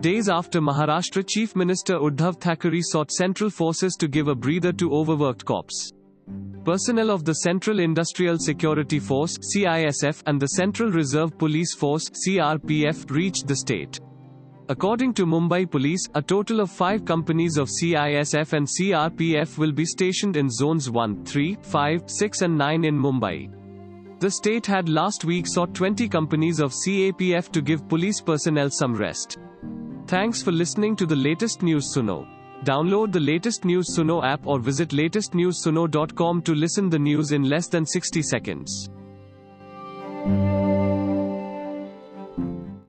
Days after Maharashtra Chief Minister Uddhav Thackeray sought central forces to give a breather to overworked cops. Personnel of the Central Industrial Security Force CISF and the Central Reserve Police Force CRPF reached the state. According to Mumbai Police, a total of five companies of CISF and CRPF will be stationed in zones 1, 3, 5, 6 and 9 in Mumbai. The state had last week sought 20 companies of CAPF to give police personnel some rest. Thanks for listening to the latest news Suno. Download the latest news Suno app or visit latestnewssuno.com to listen the news in less than 60 seconds.